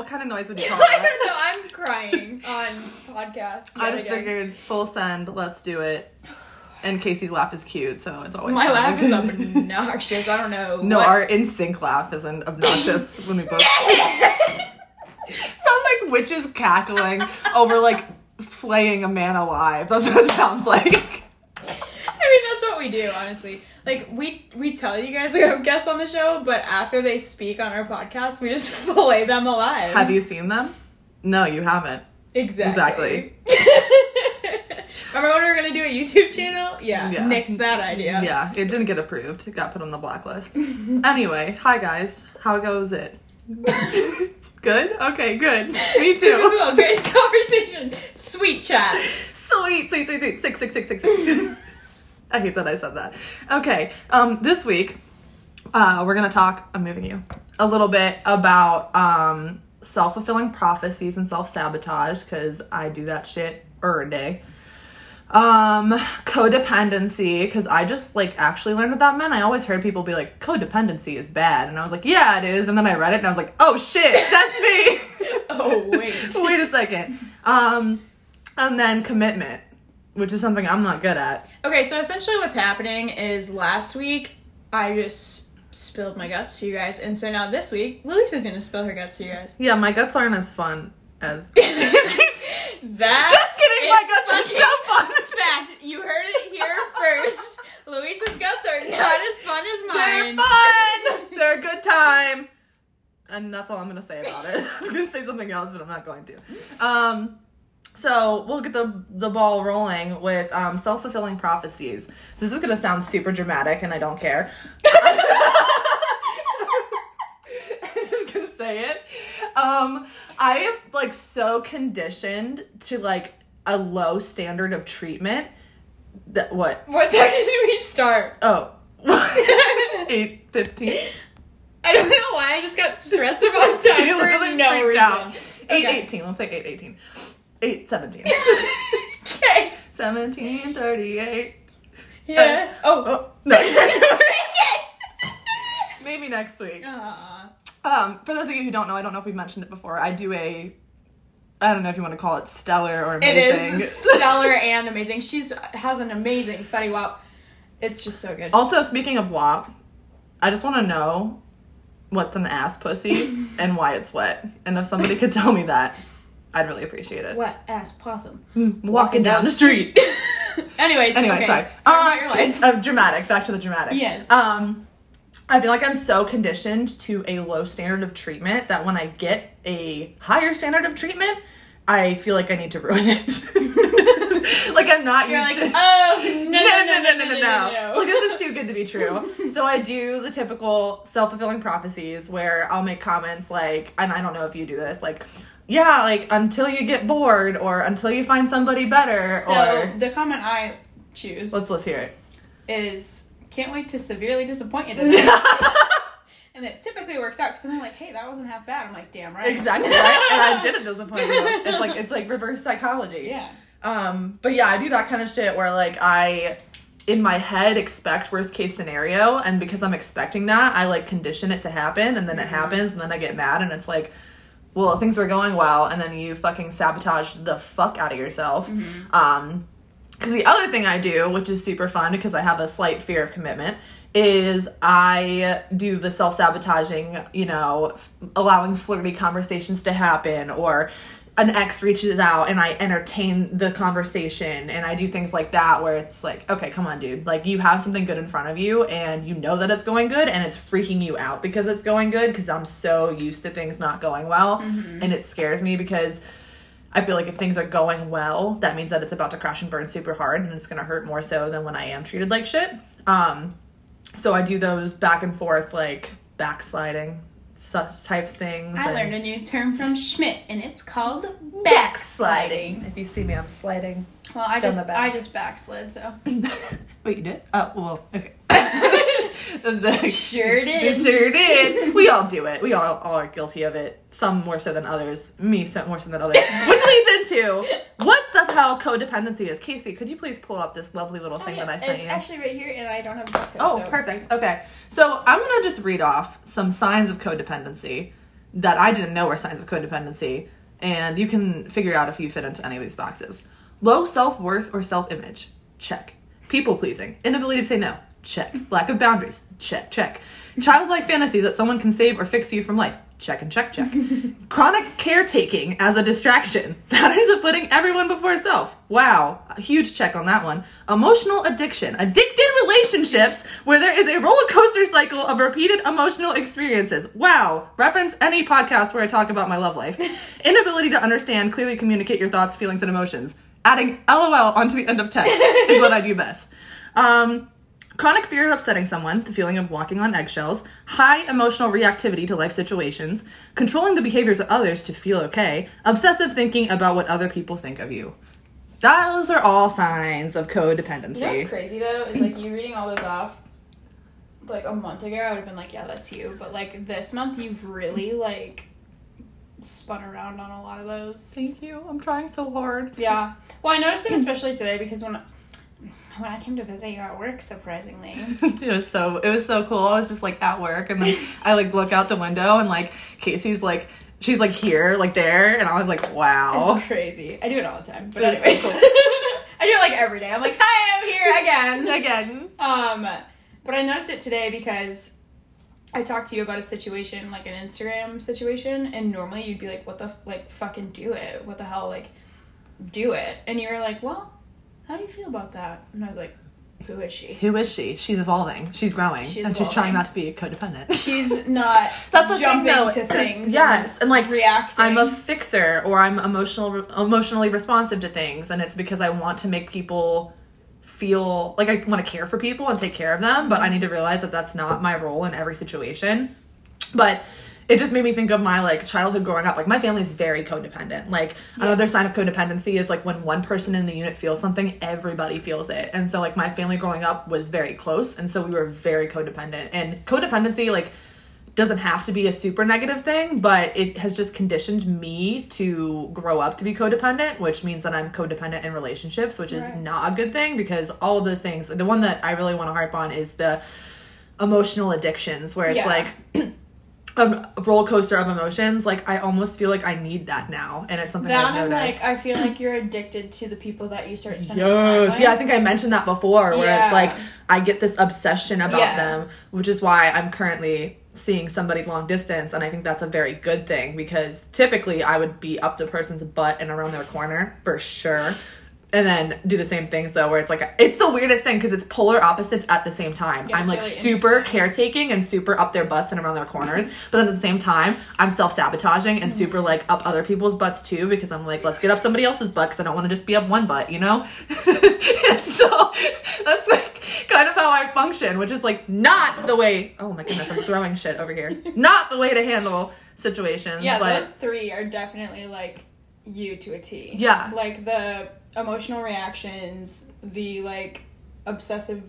What kind of noise would you call I that? don't know. I'm crying on podcasts. I yet just again. figured full send. Let's do it. And Casey's laugh is cute, so it's always my fun. laugh is obnoxious. I don't know. No, what- our in sync laugh isn't obnoxious when we both sound like witches cackling over like flaying a man alive. That's what it sounds like. I mean, that's what we do, honestly. Like we we tell you guys we have guests on the show, but after they speak on our podcast, we just fillet them alive. Have you seen them? No, you haven't. Exactly. Remember when we were gonna do a YouTube channel? Yeah. Yeah. Nix that idea. Yeah, it didn't get approved. It got put on the blacklist. anyway, hi guys. How goes it? good? Okay, good. Me too. Great conversation. Sweet chat. Sweet, sweet, sweet, sweet. Six, six, six, six, six. I hate that I said that. Okay, um, this week, uh, we're gonna talk. I'm moving you a little bit about um self fulfilling prophecies and self sabotage because I do that shit every day. Um, codependency because I just like actually learned what that meant. I always heard people be like, codependency is bad, and I was like, yeah, it is. And then I read it and I was like, oh shit, that's me. Oh wait. Wait a second. Um, and then commitment, which is something I'm not good at. Okay, so essentially what's happening is last week I just spilled my guts to you guys, and so now this week Louise is gonna spill her guts to you guys. Yeah, my guts aren't as fun as. That Just kidding, my guts are so fun. Fact, you heard it here first. Louise's guts are not as fun as mine. They're fun. They're a good time. And that's all I'm gonna say about it. I was gonna say something else, but I'm not going to. Um, so we'll get the the ball rolling with um, self fulfilling prophecies. So this is gonna sound super dramatic, and I don't care. I'm just gonna say it. Um, I am like so conditioned to like a low standard of treatment. That what? What time did we start? Oh, eight fifteen. I don't know why I just got stressed about time for no reason. out. Eight Okay. eighteen. Let's say eight eighteen. Eight seventeen. Okay. Seventeen thirty-eight. Yeah. oh. Oh no. Maybe next week. Aw. Um, for those of you who don't know, I don't know if we've mentioned it before. I do a, I don't know if you want to call it stellar or It amazing. is stellar and amazing. She's has an amazing Fetty Wap. It's just so good. Also, speaking of WAP, I just want to know what's an ass pussy and why it's wet. And if somebody could tell me that, I'd really appreciate it. Wet ass possum. Walking down the street. Anyways, anyway, okay. sorry. Um, about your life. uh, dramatic. Back to the dramatic. Yes. Um, I feel like I'm so conditioned to a low standard of treatment that when I get a higher standard of treatment, I feel like I need to ruin it. like I'm not You're used like, to. oh no no, no, no, no, no, no. Like this is too good to be true. so I do the typical self-fulfilling prophecies where I'll make comments like, and I don't know if you do this, like, yeah, like until you get bored or until you find somebody better So or the comment I choose let's let's hear it. is can't wait to severely disappoint you today. and it typically works out because then they're like, hey, that wasn't half bad. I'm like, damn right. exactly right, and I didn't disappoint you. It's like it's like reverse psychology. Yeah. Um, but yeah, I do that kind of shit where like I in my head expect worst case scenario and because I'm expecting that, I like condition it to happen and then it happens and then I get mad and it's like well, things were going well and then you fucking sabotage the fuck out of yourself. Um cuz the other thing I do, which is super fun because I have a slight fear of commitment, is I do the self sabotaging, you know, f- allowing flirty conversations to happen or an ex reaches out and I entertain the conversation and I do things like that where it's like, okay, come on, dude. Like you have something good in front of you and you know that it's going good and it's freaking you out because it's going good because I'm so used to things not going well and it scares me because I feel like if things are going well, that means that it's about to crash and burn super hard and it's gonna hurt more so than when I am treated like shit. Um, so I do those back and forth like backsliding such types things. I and learned a new term from Schmidt, and it's called backsliding. backsliding. If you see me, I'm sliding. Well, I Down just the back. I just backslid, so Wait, you did? Oh well, okay. It. sure It did. sure did. We all do it. We all, all are guilty of it. Some more so than others. Me so more so than others. Which leads into what the hell codependency is. Casey, could you please pull up this lovely little Oh, thing yeah, that I sent it's you? actually right here, and I don't have a bus code. Oh, so- perfect. Okay. So I'm going to just read off some signs of codependency that I didn't know were signs of codependency, and you can figure out if you fit into any of these boxes. Low self worth or self image, check. People pleasing, inability to say no, check. Lack of boundaries, check, check. Childlike fantasies that someone can save or fix you from life, check and check, check. Chronic caretaking as a distraction, patterns of putting everyone before self. Wow, a huge check on that one. Emotional addiction, addicted relationships where there is a roller coaster cycle of repeated emotional experiences. Wow, reference any podcast where I talk about my love life. Inability to understand, clearly communicate your thoughts, feelings, and emotions. Adding LOL onto the end of text is what I do best. Um, Chronic fear of upsetting someone, the feeling of walking on eggshells, high emotional reactivity to life situations, controlling the behaviors of others to feel okay, obsessive thinking about what other people think of you. Those are all signs of codependency. You know what's crazy though is like you reading all those off. Like a month ago, I would have been like, "Yeah, that's you." But like this month, you've really like spun around on a lot of those. Thank you. I'm trying so hard. Yeah. Well, I noticed it especially today because when when I came to visit you at work, surprisingly. it was so it was so cool. I was just like at work and then I like look out the window and like Casey's like she's like here, like there, and I was like, wow. It's crazy. I do it all the time. But It's anyways. so cool. I do it like every day. I'm like, hi, I'm here again. Again. Um, but I noticed it today because I talked to you about a situation, like an Instagram situation, and normally you'd be like, "What the like, fucking do it? What the hell, like, do it?" And you were like, "Well, how do you feel about that?" And I was like, "Who is she? Who is she? She's evolving. She's growing. She's and she's trying not to be codependent. She's not That's thing, jumping though. to things. Yes, and, like, reacting. I'm a fixer or I'm emotional emotionally responsive to things and it's because I want to make people feel like I want to care for people and take care of them, but I mm-hmm. need to realize that that's not my role in every situation. But it just made me think of my like childhood growing up. Like my family is very codependent. Like another sign of codependency is like when one person in the unit feels something, everybody feels it. And so like my family growing up was very close, and so we were very codependent. And codependency like doesn't have to be a super negative thing, but it has just conditioned me to grow up to be codependent, which means that I'm codependent in relationships, which is not a good thing because all of those things, the one that I really want to harp on is the emotional addictions where it's Yeah. like a roller coaster of emotions. Like I almost feel like I need that now, and it's something that I've noticed. like I feel like you're addicted to the people that you start spending time with. Yeah, I think I mentioned that before where Yeah. it's like I get this obsession about Yeah. them, which is why I'm currently seeing somebody long distance and I think that's a very good thing because typically I would be up the person's butt and around their corner for sure. And then do the same things though, where it's like it's the weirdest thing because it's polar opposites at the same time. Yeah, I'm like really super caretaking and super up their butts and around their corners, but then at the same time, I'm self sabotaging and Mm-hmm. super like up other people's butts too because I'm like, let's get up somebody else's butt because I don't want to just be up one butt, you know? and so that's like kind of how I function, which is like not the way. Oh my goodness, I'm throwing shit over here. Not the way to handle situations. Yeah, but those three are definitely like you to a T. Yeah. Like the emotional reactions, the like obsessive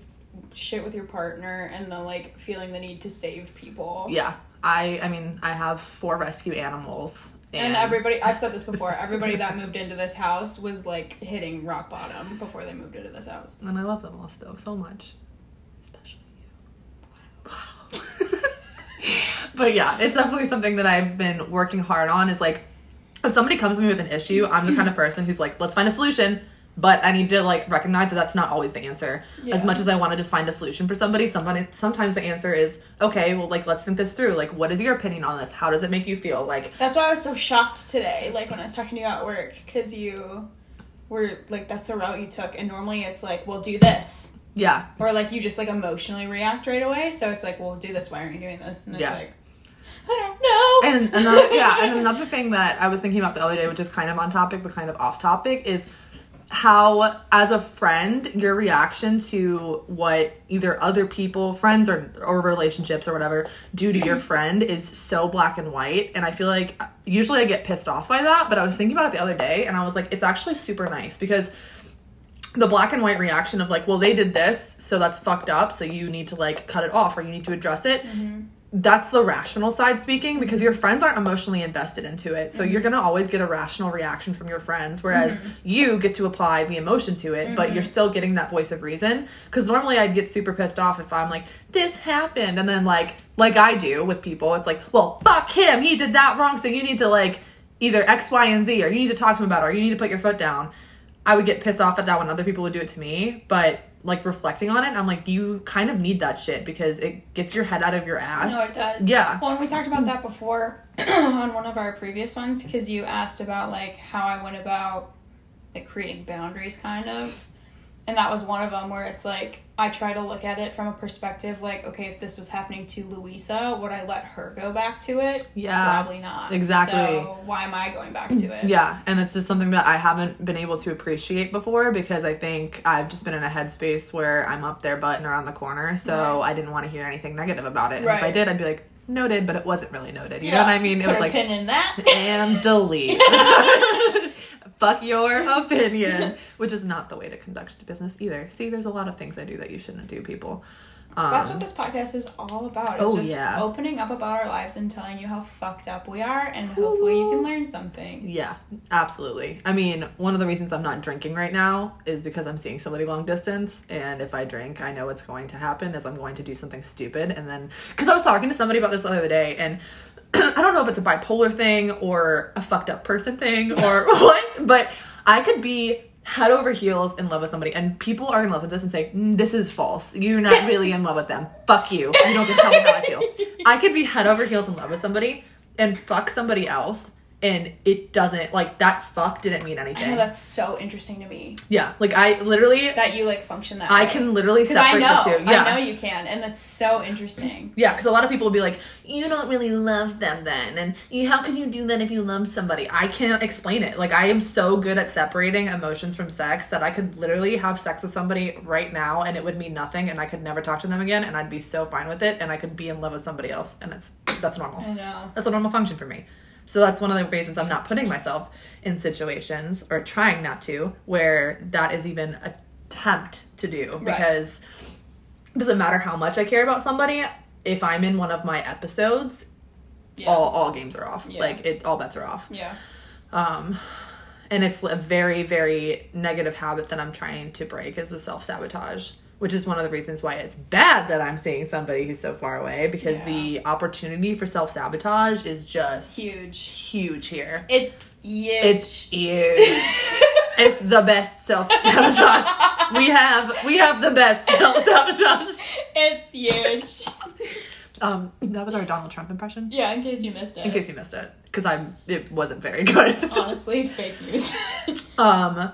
shit with your partner, and the like feeling the need to save people. yeah, I I mean I have four rescue animals. And everybody, I've said this before, everybody that moved into this house was like hitting rock bottom before they moved into this house. And I love them all still so much. Especially you. Wow. but yeah, it's definitely something that I've been working hard on is like if somebody comes to me with an issue, I'm the kind of person who's like, let's find a solution. But I need to like recognize that that's not always the answer. As much as I want to just find a solution for somebody, somebody sometimes the answer is, okay, well like let's think this through. Like what is your opinion on this? How does it make you feel? Like That's why I was so shocked today, like when I was talking to you at work, because you were like, that's the route you took. And normally it's like, well, do this. yeah. Or like you just like emotionally react right away. So it's like, well, do this. Why aren't you doing this? And it's Yeah. like, I don't know. And another yeah, and another thing that I was thinking about the other day, which is kind of on topic but kind of off topic, is how as a friend your reaction to what either other people friends or or relationships or whatever do to your friend is so black and white. And i feel like usually i get pissed off by that but i was thinking about it the other day and i was like it's actually super nice because the black and white reaction of like well they did this so that's fucked up so you need to like cut it off or you need to address it mm-hmm. That's the rational side speaking because your friends aren't emotionally invested into it. So you're going to always get a rational reaction from your friends whereas mm-hmm. you get to apply the emotion to it, but you're mm-hmm. still getting that voice of reason cuz normally I'd get super pissed off if I'm like this happened and then like like I do with people it's like, "Well, fuck him. He did that wrong, so you need to like either X, Y, and Z or you need to talk to him about it or you need to put your foot down." I would get pissed off at that when other people would do it to me, but like reflecting on it, I'm like, you kind of need that shit because it gets your head out of your ass. No, it does. Yeah. Well, and we talked about that before on one of our previous ones because you asked about like how I went about like creating boundaries, kind of, and that was one of them where it's like I try to look at it from a perspective like, okay, if this was happening to Louisa, would I let her go back to it? Yeah, probably not. exactly. So why am I going back to it? Yeah, and it's just something that I haven't been able to appreciate before because I think I've just been in a headspace where I'm up there butting around the corner, so Right. I didn't want to hear anything negative about it. And if I did, I'd be like, noted, but it wasn't really noted. You know what I mean? It Put was like, pin in that. and delete. Fuck your opinion, which is not the way to conduct business either. See, there's a lot of things I do that you shouldn't do, people. Um, That's what this podcast is all about. It's Oh, just yeah. opening up about our lives and telling you how fucked up we are, and hopefully you can learn something. Yeah, absolutely. I mean, one of the reasons I'm not drinking right now is because I'm seeing somebody long distance, and if I drink, I know what's going to happen is I'm going to do something stupid, and then because I was talking to somebody about this the other day, and I don't know if it's a bipolar thing or a fucked up person thing or what, but I could be head over heels in love with somebody, and people are gonna listen to this and say, "Mm, "This is false. You're not really in love with them. Fuck you. You don't get to tell me how I feel." I could be head over heels in love with somebody and fuck somebody else, and it doesn't like that. Fuck didn't mean anything. I know that's so interesting to me Yeah, like I literally, that you like function that I way. can literally because I separate know, the two. Yeah, I know you can, and that's so interesting. Yeah, because a lot of people will be like, you don't really love them then. And you, how can you do that if you love somebody? I can't explain it. Like, I am so good at separating emotions from sex that I could literally have sex with somebody right now and it would mean nothing and I could never talk to them again and I'd be so fine with it and I could be in love with somebody else. And it's that's normal. I know. That's a normal function for me. So that's one of the reasons I'm not putting myself in situations or trying not to where that is even attempt to do Right. because it doesn't matter how much I care about somebody. If I'm in one of my episodes, Yeah. all all games are off. Yeah. Like it, all bets are off. yeah. Um, and it's a very very negative habit that I'm trying to break is the self sabotage, which is one of the reasons why it's bad that I'm seeing somebody who's so far away because Yeah. the opportunity for self sabotage is just Huge. huge here. It's huge. It's huge. it's the best self sabotage. we have we have the best self sabotage. it's huge. Um, that was our Donald Trump impression. yeah, in case you missed it. In case you missed it, because I'm it wasn't very good. Honestly, fake news. um,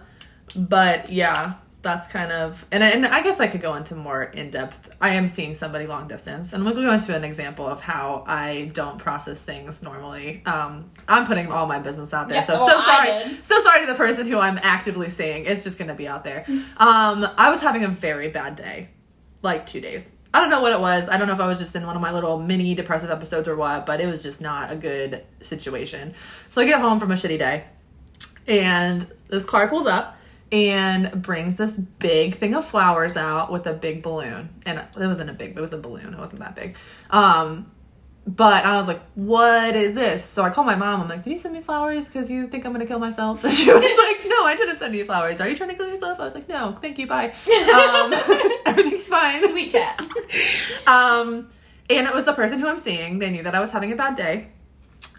but yeah, that's kind of and I- and I guess I could go into more in depth. I am seeing somebody long distance, and I'm gonna go into an example of how I don't process things normally. Um, I'm putting all my business out there, Yeah, so well, so sorry, so sorry to the person who I'm actively seeing. It's just gonna be out there. Um, I was having a very bad day, like two days. I don't know what it was. I don't know if I was just in one of my little mini depressive episodes or what, but it was just not a good situation. So I get home from a shitty day, and this car pulls up and brings this big thing of flowers out with a big balloon. And it wasn't a big, it was a balloon. It wasn't that big. Um, but I was like, what is this? So I called my mom. I'm like, did you send me flowers because you think I'm going to kill myself? And she was like, no, I didn't send you flowers. Are you trying to kill yourself? I was like, no, thank you, bye. Um, everything's fine. Sweet chat. Um, and it was the person who I'm seeing. They knew that I was having a bad day.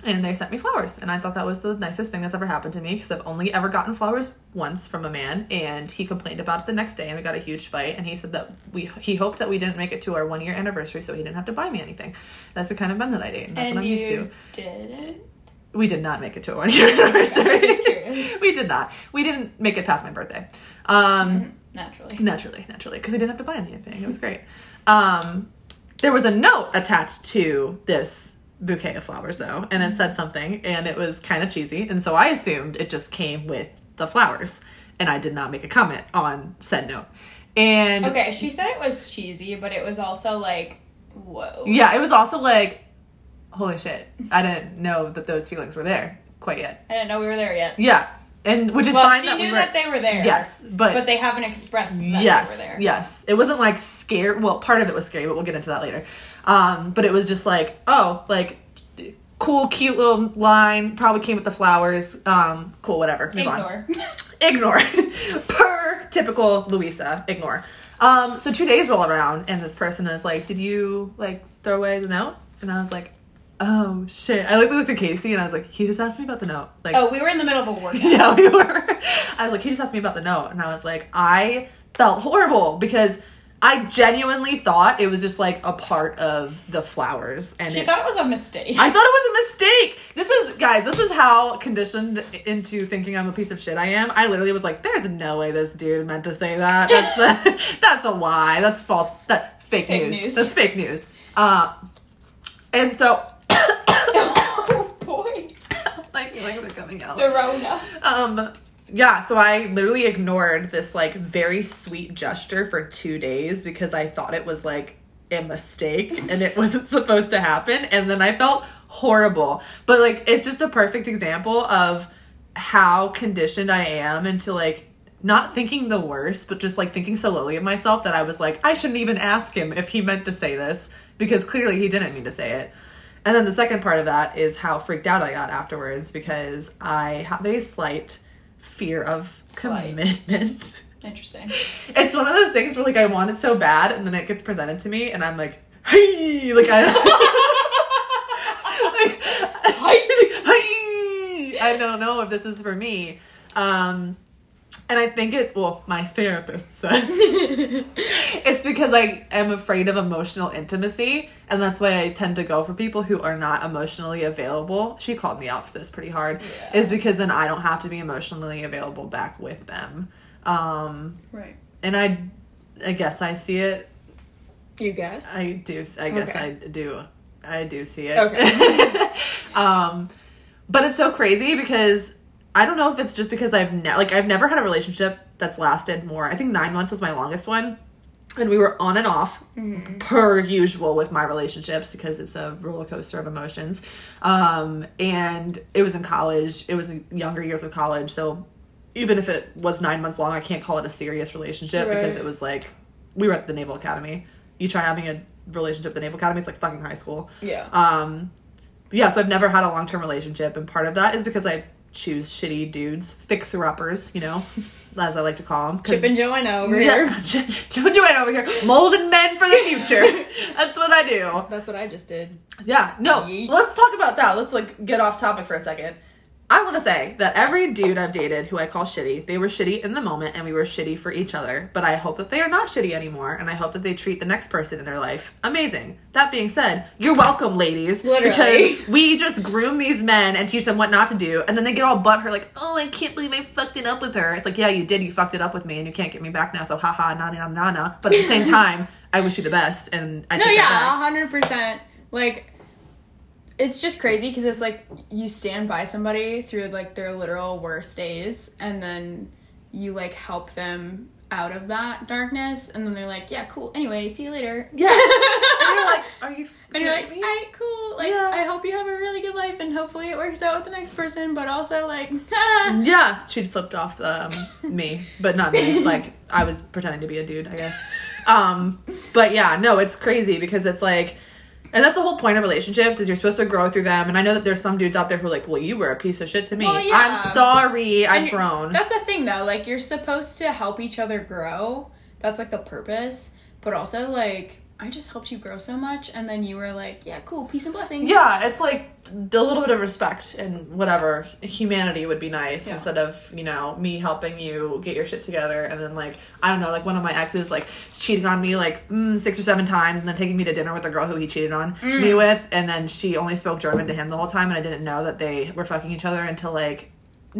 And they sent me flowers. And I thought that was the nicest thing that's ever happened to me because I've only ever gotten flowers once from a man. And he complained about it the next day and we got a huge fight. And he said that we he hoped that we didn't make it to our one year anniversary so he didn't have to buy me anything. That's the kind of men that I date. And that's and what I'm used to. didn't. We did not make it to a one year anniversary. just we did not. We didn't make it past my birthday. Um, Naturally. Naturally, naturally, because I didn't have to buy anything. It was great. Um, there was a note attached to this bouquet of flowers, though, and it said something, and it was kind of cheesy, and so I assumed it just came with the flowers, and I did not make a comment on said note. And Okay, she said it was cheesy, but it was also like, whoa. yeah, it was also like, holy shit, I didn't know that those feelings were there quite yet. I didn't know we were there yet. Yeah, and which is well, fine she that knew we were. that they were there. yes, but But they haven't expressed that yes, they were there. yes. It wasn't like scare. Well, part of it was scary, but we'll get into that later. Um, but it was just like, oh, like cool, cute little line. Probably came with the flowers. Um, cool, whatever. Move on Ignore. ignore per typical louisa ignore um so two days roll around and this person is like did you like throw away the note and i was like oh shit i like looked at casey and i was like he just asked me about the note like oh, we were in the middle of a war. yeah we were i was like he just asked me about the note and i was like i felt horrible because i genuinely thought it was just like a part of the flowers and She it, thought it was a mistake. I thought it was a mistake. This is guys, this is how conditioned into thinking I'm a piece of shit I am. I literally was like, there's no way this dude meant to say that. That's a, that's a lie. That's false. That fake, Fake news. news. That's fake news. Uh and so oh boy. my feelings are coming out. The Rona. Um yeah, so I literally ignored this like very sweet gesture for 2 days because I thought it was like a mistake and it wasn't supposed to happen and then I felt horrible. But like it's just a perfect example of how conditioned I am into like not thinking the worst, but just like thinking so lowly of myself that I was like, I shouldn't even ask him if he meant to say this because clearly he didn't mean to say it. And then the second part of that is how freaked out I got afterwards because I have a slight fear of Slight. commitment. Interesting. It's one of those things where like I want it so bad and then it gets presented to me and I'm like, hey, like I. I don't know if this is for me. Um and I think it well, my therapist says it's because I am afraid of emotional intimacy and that's why I tend to go for people who are not emotionally available. She called me out for this pretty hard. Yeah. Is because then I don't have to be emotionally available back with them. Um Right. and I I guess I see it You guess? I do. I guess Okay. I do. I do see it. Okay. um, but it's so crazy because I don't know if it's just because I've ne- like I've never had a relationship that's lasted more. I think nine months was my longest one, and we were on and off per usual with my relationships because it's a roller coaster of emotions. Um, and it was in college. It was in younger years of college, so even if it was nine months long, I can't call it a serious relationship because it was like we were at the Naval Academy. You try having a relationship at the Naval Academy, it's like fucking high school. Yeah. Um, yeah, so I've never had a long term relationship, and part of that is because I choose shitty dudes, fixer uppers, you know, as I like to call them. Chip and Joanna over here. Chip and Joanna over here, molding men for the future. That's what I do. That's what I just did. Yeah, no, Yeet. let's talk about that. Let's like get off topic for a second. I want to say that every dude I've dated who I call shitty, they were shitty in the moment and we were shitty for each other. But I hope that they are not shitty anymore and I hope that they treat the next person in their life amazing. That being said, you're welcome, ladies. Literally. Because we just groom these men and teach them what not to do and then they get all butthurt like, oh, I can't believe I fucked it up with her. It's like, yeah, you did. You fucked it up with me and you can't get me back now. So haha, na na na na. But at the same time, I wish you the best and I No, yeah, back. a hundred percent. Like, it's just crazy because it's like you stand by somebody through like their literal worst days, and then you like help them out of that darkness, and then they're like, "Yeah, cool. Anyway, see you later." Yeah. And you're like, are you And you're like, me? alright, cool. Like, Yeah. I hope you have a really good life and hopefully it works out with the next person, but also, like, Yeah, she flipped off um, me, but not me. Like I was pretending to be a dude, I guess. Um, but yeah, no, it's crazy because it's like, and that's the whole point of relationships is you're supposed to grow through them. And I know that there's some dudes out there who are like, well, you were a piece of shit to me. Well, yeah. I'm sorry, And I've grown. That's the thing, though. Like, you're supposed to help each other grow. That's like the purpose. But also, like, I just helped you grow so much, and then you were like, yeah, cool, peace and blessings. Yeah, it's like a little bit of respect and whatever humanity would be nice Yeah. instead of you know me helping you get your shit together and then like I don't know like one of my exes like cheating on me like mm, six or seven times and then taking me to dinner with the girl who he cheated on me with and then she only spoke German to him the whole time and I didn't know that they were fucking each other until like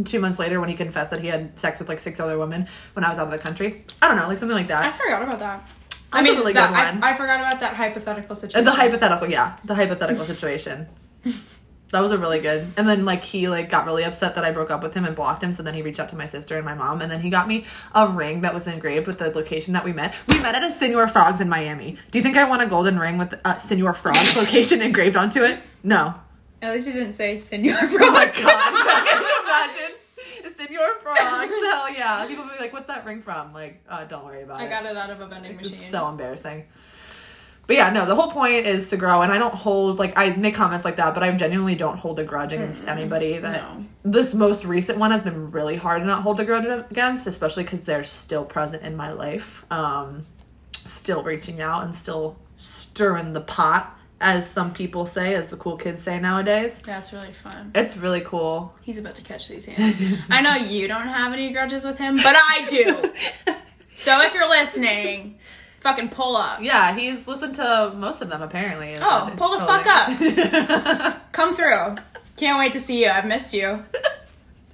two months later when he confessed that he had sex with like six other women when I was out of the country. I don't know like something like that I forgot about that. That's a really that, good one. I, I forgot about that hypothetical Uh, situation. The hypothetical, yeah, the hypothetical situation. That was a really good. And then like he like got really upset that I broke up with him and blocked him. So then he reached out to my sister and my mom, and then he got me a ring that was engraved with the location that we met. We met at a Senor Frogs in Miami. Do you think I want a golden ring with uh, Senor Frogs location engraved onto it? No. At least you didn't say Senor Oh my Frog. god! Imagine Senor Frogs. Hell yeah! People will be like, "What's that ring from?" Like, uh, don't worry about I it. I got it out of a vending machine. It's so embarrassing. but yeah, no, the whole point is to grow, and I don't hold like I make comments like that, but I genuinely don't hold a grudge against anybody. That No. this most recent one has been really hard to not hold a grudge against, especially because they're still present in my life, um, still reaching out and still stirring the pot, as some people say, as the cool kids say nowadays. That's really fun. It's really cool. He's about to catch these hands. I know you don't have any grudges with him, but I do. so if you're listening, fucking pull up. Yeah, he's listened to most of them apparently. Oh, pull the fuck up. Come through. Can't wait to see you. I've missed you.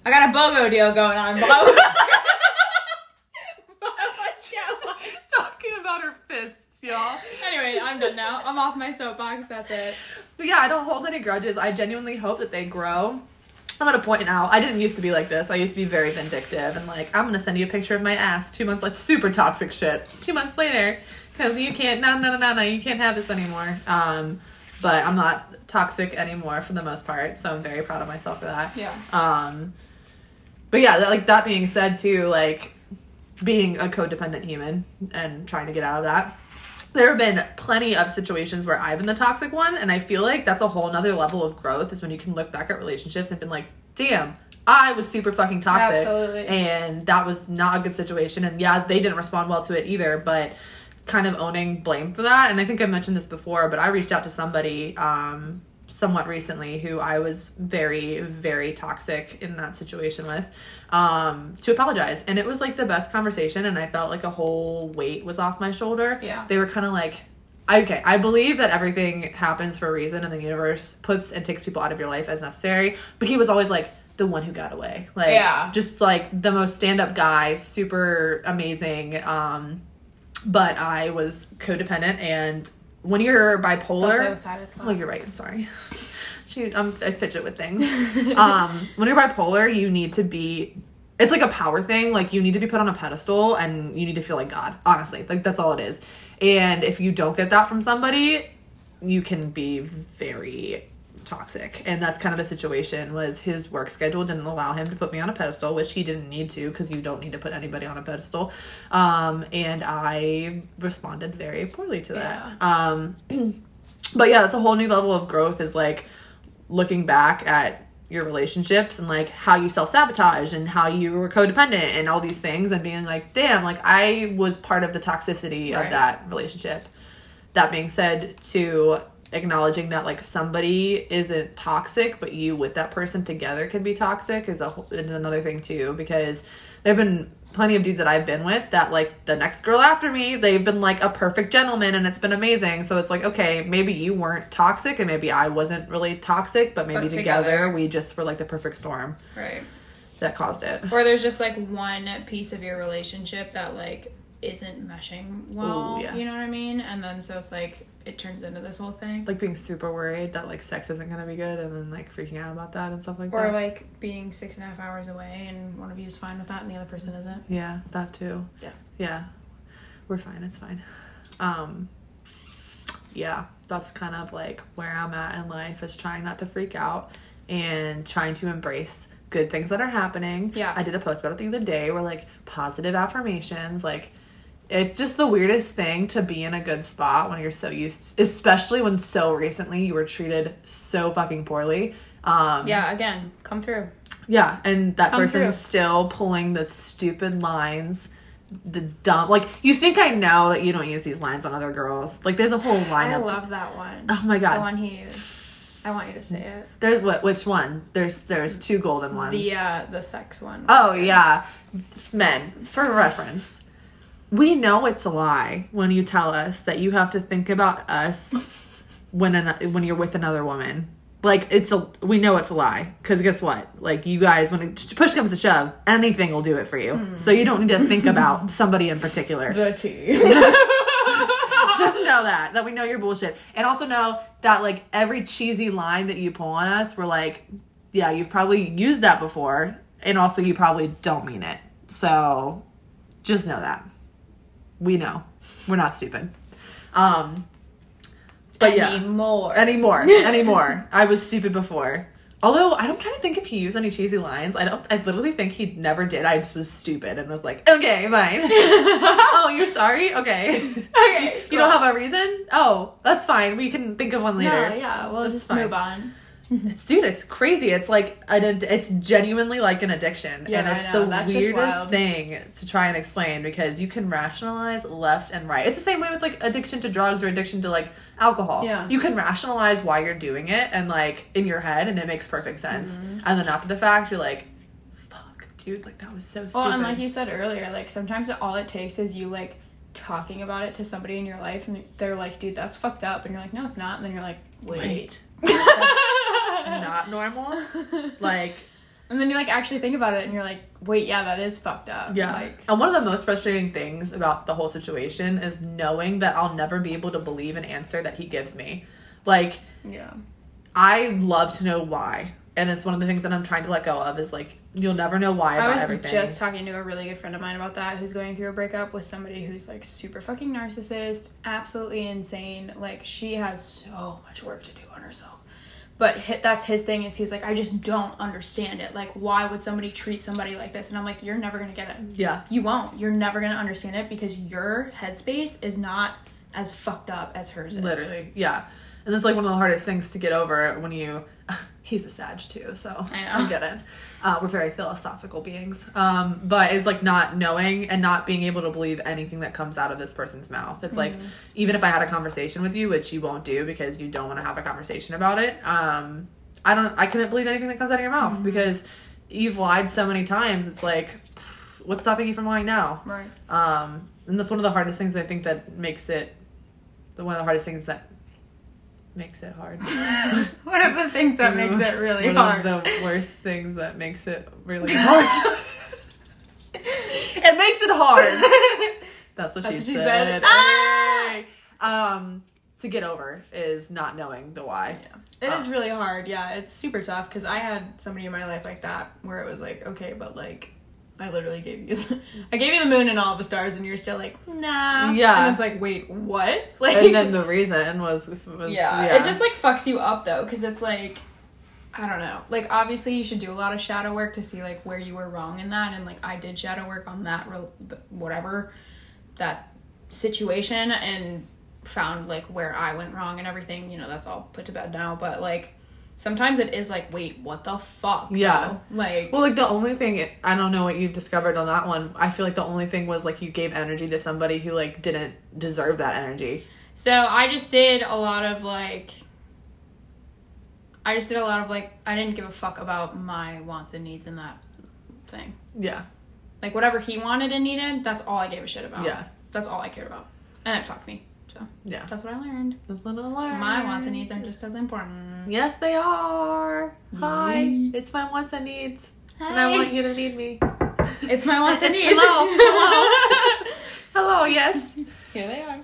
I got a BOGO deal going on. below. Talking about her fists, y'all. anyway, I'm done now. I'm off my soapbox. That's it. But yeah, I don't hold any grudges. I genuinely hope that they grow. I'm gonna point now. I didn't used to be like this. I used to be very vindictive and like, I'm gonna send you a picture of my ass two months like super toxic shit. Two months later, because you can't no no no no no you can't have this anymore. Um, but I'm not toxic anymore for the most part, so I'm very proud of myself for that. Yeah. Um, but yeah, that, like that being said, too, like being a codependent human and trying to get out of that. There have been plenty of situations where I've been the toxic one, and I feel like that's a whole nother level of growth is when you can look back at relationships and been like, damn, I was super fucking toxic. Absolutely. And that was not a good situation. And yeah, they didn't respond well to it either, but kind of owning blame for that. And I think I mentioned this before, but I reached out to somebody um, somewhat recently who I was very, very toxic in that situation with um, to apologize. And it was like the best conversation. And I felt like a whole weight was off my shoulder. Yeah. They were kind of like, okay, I believe that everything happens for a reason and the universe puts and takes people out of your life as necessary. But he was always like, the one who got away. Like, Yeah. just like the most stand up guy, super amazing. Um, but I was codependent, and when you're bipolar, with that. It's oh, you're right. I'm sorry. Shoot, I'm, I fidget with things. um, when you're bipolar, you need to be. It's like a power thing. Like you need to be put on a pedestal, and you need to feel like God. Honestly, like that's all it is. And if you don't get that from somebody, you can be very toxic. And that's kind of the situation was his work schedule didn't allow him to put me on a pedestal which he didn't need to because you don't need to put anybody on a pedestal. Um, and i responded very poorly to that. Um, but yeah that's a whole new level of growth is like looking back at your relationships and like how you self-sabotage and how you were codependent and all these things and being like damn like i was part of the toxicity Right. of that relationship. That being said to acknowledging that like somebody isn't toxic but you with that person together can be toxic is a whole, is another thing too because there've been plenty of dudes that I've been with that like the next girl after me they've been like a perfect gentleman and it's been amazing so it's like okay maybe you weren't toxic and maybe I wasn't really toxic but maybe But together, together. we just were like the perfect storm Right. that caused it Or there's just like one piece of your relationship that like isn't meshing well. Ooh, yeah. You know what I mean? And then so it's like it turns into this whole thing. like being super worried that like sex isn't gonna be good and then like freaking out about that and stuff like Or that Or like being six and a half hours away and one of you is fine with that and the other person isn't. Yeah, that too. Yeah. Yeah. We're fine, it's fine. Um yeah, that's kind of like where I'm at in life is trying not to freak out and trying to embrace good things that are happening. Yeah. I did a post about it the other day where like positive affirmations, like it's just the weirdest thing to be in a good spot when you're so used especially when so recently you were treated so fucking poorly. Um Yeah, again, come through. yeah, and that Come person's through. still pulling the stupid lines, the dumb. Like you think I know that you don't use these lines on other girls. Like there's a whole line. I love that one. oh my god. The one he used. I want you to say it. there's what? Which one? There's there's two golden ones. The uh the sex one. oh good. yeah, men for reference. We know it's a lie when you tell us that you have to think about us when an, when you're with another woman. Like it's a we know it's a lie because guess what? Like you guys, when it, push comes to shove, anything will do it for you. Hmm. So you don't need to think about somebody in particular. The tea. Just know that that we know you're bullshit, and also know that like every cheesy line that you pull on us, we're like, yeah, you've probably used that before, and also you probably don't mean it. So just know that we know we're not stupid. Um, but yeah Anymore. anymore anymore i was stupid before Although I'm trying to think if he used any cheesy lines. I don't. I literally think he never did. I just was stupid and was like, okay, fine. oh, you're sorry. Okay. Okay. You don't have a reason? Oh, that's fine. We can think of one later. Yeah, yeah. We'll That's just fine. move on. It's dude, it's crazy. It's like an it's genuinely like an addiction, Yeah, and it's the That weirdest thing to try and explain because you can rationalize left and right. It's the same way with like addiction to drugs or addiction to like alcohol. Yeah. you can rationalize why you're doing it and like in your head, and it makes perfect sense. Mm-hmm. And then after the fact, you're like, "Fuck, dude, like that was so stupid." Well, and like you said earlier, like sometimes all it takes is you like talking about it to somebody in your life, and they're like, "Dude, that's fucked up," and you're like, "No, it's not," and then you're like, "Wait." not normal. Like and then you like actually think about it, and you're like, "Wait, yeah, that is fucked up." Yeah. Like, and one of the most frustrating things about the whole situation is knowing that I'll never be able to believe an answer that he gives me. Like, yeah. I love to know why. And it's one of the things that I'm trying to let go of is like, you'll never know why about I was everything. just talking to a really good friend of mine about that who's going through a breakup with somebody who's like super fucking narcissist, absolutely insane. Like she has so much work to do on herself. But that's his thing is he's like I just don't understand it. Like why would somebody treat somebody like this? And I'm like you're never to get it. yeah. You won't. You're never to understand it because your headspace is not as fucked up as hers is. Literally. Yeah. And that's like one of the hardest things to get over when you. He's a Sag too, so I know. get it. Uh, we're very philosophical beings, um, but it's like not knowing and not being able to believe anything that comes out of this person's mouth. It's like Mm-hmm. even if I had a conversation with you, which you won't do because you don't want to have a conversation about it. Um, I don't. I couldn't believe anything that comes out of your mouth Mm-hmm. because you've lied so many times. It's like, what's stopping you from lying now? Right. Um, and that's one of the hardest things I think that makes it. The one of the hardest things that makes it hard. One of the things that makes it really One hard. of the worst things that makes it really hard. it makes it hard. That's what, That's she, what she said. said. Ah! Um, to get over is not knowing the why. Yeah. It is Oh. really hard. Yeah, it's super tough because I had somebody in my life like that where it was like, okay, but like, I literally gave you, the, I gave you the moon and all the stars, and you're still like, nah. Yeah. And it's like, wait, what? Like, And then the reason was, was yeah. it just like fucks you up though because it's like, I don't know. Like, obviously, you should do a lot of shadow work to see like where you were wrong in that, and like I did shadow work on that, rel- whatever, that situation, and found like where I went wrong and everything. You know, that's all put to bed now. But like, sometimes it is like, wait, what the fuck? Yeah. though? Like, Well, like the only thing I don't know what you discovered on that one. I feel like the only thing was like you gave energy to somebody who like didn't deserve that energy. So I just did a lot of like I just did a lot of like I didn't give a fuck about my wants and needs in that thing. Yeah, Like whatever he wanted and needed, that's all I gave a shit about. Yeah. That's all I cared about. And it fucked me. So yeah. that's what I learned. That's what I learned. My wants and needs are just as important. Yes, they are. Hi, Yay. it's my wants and needs, and I want you to need me. It's my wants and needs. hello, Hello, yes. Here they are.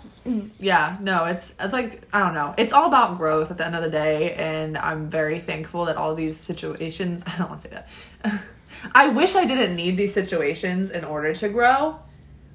Yeah, no, it's, it's like I don't know. It's all about growth at the end of the day, and I'm very thankful that all these situations. I don't want to say that. I wish I didn't need these situations in order to grow,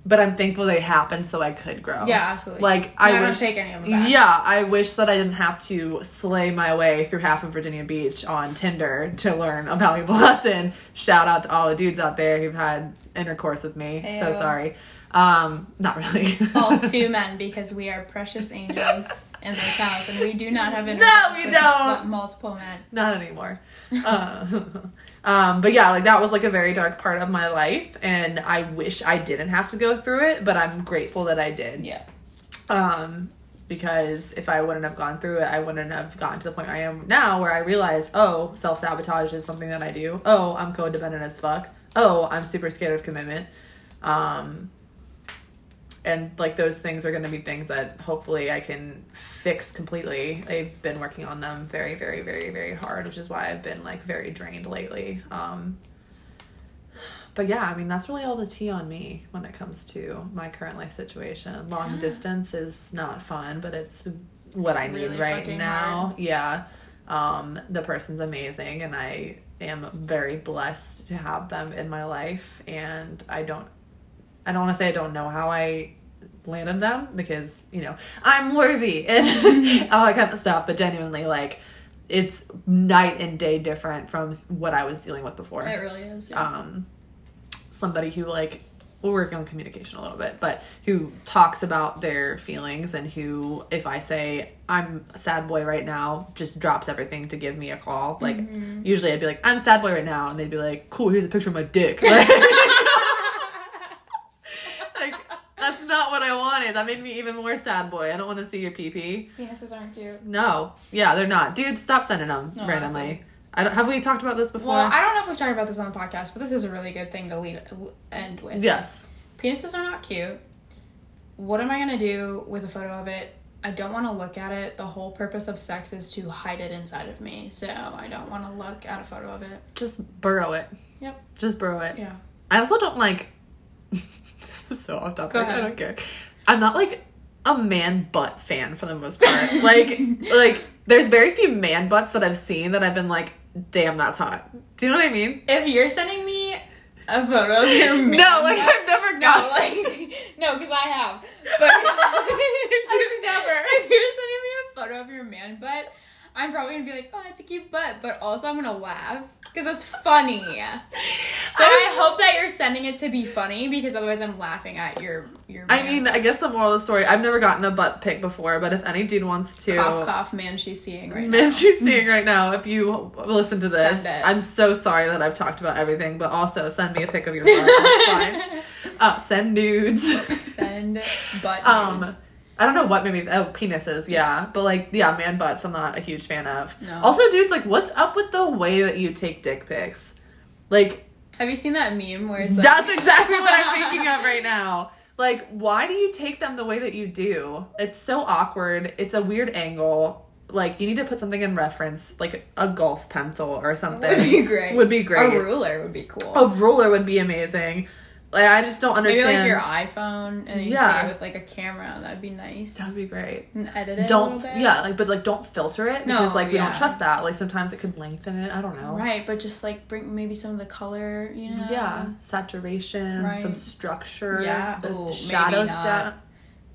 but I'm thankful they happened so I could grow. Yeah, absolutely. Like I I, don't wish, take any of them back. Yeah, I wish that I didn't have to slay my way through half of Virginia Beach on Tinder to learn a valuable lesson. Shout out to all the dudes out there who've had intercourse with me. So sorry. Um, not really. All two men because we are precious angels in this house and we do not have No, we don't. multiple men. not anymore. Uh, um, but yeah, like that was like a very dark part of my life, and I wish I didn't have to go through it, but I'm grateful that I did. Yeah. Um, because if I wouldn't have gone through it, I wouldn't have gotten to the point I am now where I realize, oh, self sabotage is something that I do. Oh, I'm codependent as fuck. Oh, I'm super scared of commitment. Um, and like those things are going to be things that hopefully I can fix completely. I've been working on them very, very, very, very hard, which is why I've been like very drained lately. Um, but yeah, I mean that's really all the tea on me when it comes to my current life situation. Long Yeah. distance is not fun, but it's what It's I need really right now. hard. Yeah. Um, the person's amazing and I am very blessed to have them in my life and I don't I don't want to say I don't know how I landed them because, you know, I'm worthy and all that kind of stuff, but genuinely like it's night and day different from what I was dealing with before. It really is. Yeah. Um, somebody who like we're working on communication a little bit, but who talks about their feelings and who, if I say I'm a sad boy right now, just drops everything to give me a call. Like usually I'd be like I'm a sad boy right now, and they'd be like, cool, here's a picture of my dick. Like, like that's not wanted. That made me even more sad boy. I don't want to see your pee pee. Penises aren't cute. No, yeah, they're not. Dude, stop sending them No, randomly. honestly. I don't, have we talked about this before? Well, I don't know if we've talked about this on the podcast, but this is a really good thing to lead end with. yes. Penises are not cute. What am I gonna do with a photo of it? I don't want to look at it. The whole purpose of sex is to hide it inside of me, so I don't want to look at a photo of it. Just burrow it. Yep. Just burrow it. Yeah. I also don't like. this is so off topic. Go ahead. I don't care. I'm not like a man butt fan for the most part. like, like there's very few man butts that I've seen that I've been like, damn, that's hot. Do you know what I mean? If you're sending me a photo of your man, no, like butt- I've never no, like no, because I have. But I've never. if you're sending me a photo of your man butt, I'm probably gonna be like, oh, that's a cute butt, but also I'm gonna laugh because that's funny. So I I'm- hope that you're sending it to be funny because otherwise I'm laughing at your your. I mean, I guess the moral of the story. I've never gotten a butt pic before, but if any dude wants to, cough cough man she's seeing right Man, now. she's seeing right now. If you listen to this, Send it. I'm so sorry that I've talked about everything, but also send me a pic of your butt. That's fine. Uh, send nudes. Send butt. um, nudes. I don't know what maybe oh penises, yeah, but like yeah, man butts. I'm not a huge fan of. No. Also, dudes, like, what's up with the way that you take dick pics? Like, Have you seen that meme where it's like that's exactly what I'm thinking of right now. Like, why do you take them the way that you do? It's so awkward. It's a weird angle. Like, you need to put something in reference, like a golf pencil or something. would be great. Would be great. A ruler would be cool. A ruler would be amazing. Like, I just don't understand. Maybe like your iPhone and you Yeah. take it with like a camera. That'd be nice. That'd be great. and edit it Don't yeah, like but like don't filter it No, because like we yeah. don't trust that. Like sometimes it could lengthen it. I don't know. Right, but just like bring maybe some of the color, you know. Yeah, saturation, Right. some structure. Yeah. the Ooh, maybe shadows not. down.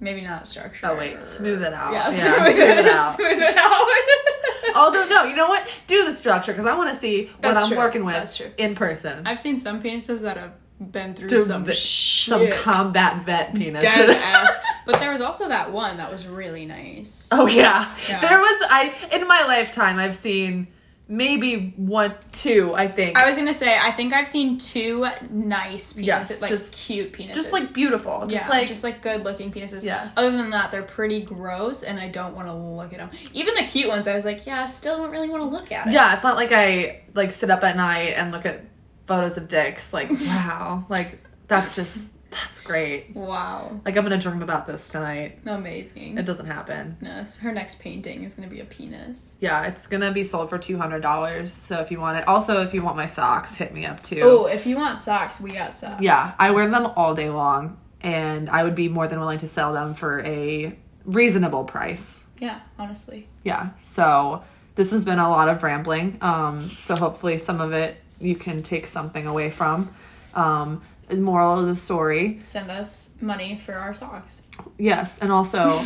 Maybe not structure. Oh wait, smooth it out. Yeah, Yeah, smooth, smooth it it out. Smooth it out. Although no, you know what? Do the structure because I want to see what I'm true. working with That's in person. I've seen some penises that have been through To some the- some combat vet penis. dead ass. But there was also that one that was really nice. oh yeah. Yeah. there was I in my lifetime I've seen maybe one, two. I think I was gonna say, I think I've seen two nice penises, Yes, like just- cute penises. just like beautiful, just yeah, like just like good looking penises. Yes. Other than that, they're pretty gross, and I don't want to look at them. Even the cute ones, I was like, yeah, I still don't really want to look at it. yeah. It's not like I like sit up at night and look at photos of dicks. Like wow, like that's just that's great. Wow. Like I'm gonna dream about this tonight. Amazing. It doesn't happen. no, it's her next painting is gonna be a penis. Yeah, it's gonna be sold for two hundred dollars. So if you want it, also if you want my socks, hit me up too. Oh, if you want socks, we got socks. Yeah, I wear them all day long, and I would be more than willing to sell them for a reasonable price. Yeah, honestly. Yeah. So this has been a lot of rambling. Um, so hopefully some of it you can take something away from. Um, the moral of the story, Send us money for our socks. yes, and also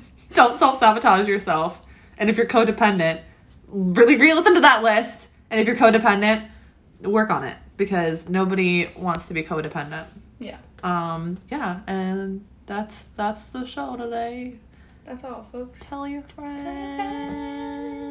don't self sabotage yourself. And if you're codependent, really re-listen to that list. And if you're codependent, work on it because nobody wants to be codependent. Yeah. Um, yeah, and that's that's the show today. That's all, folks. Tell your friends. friends.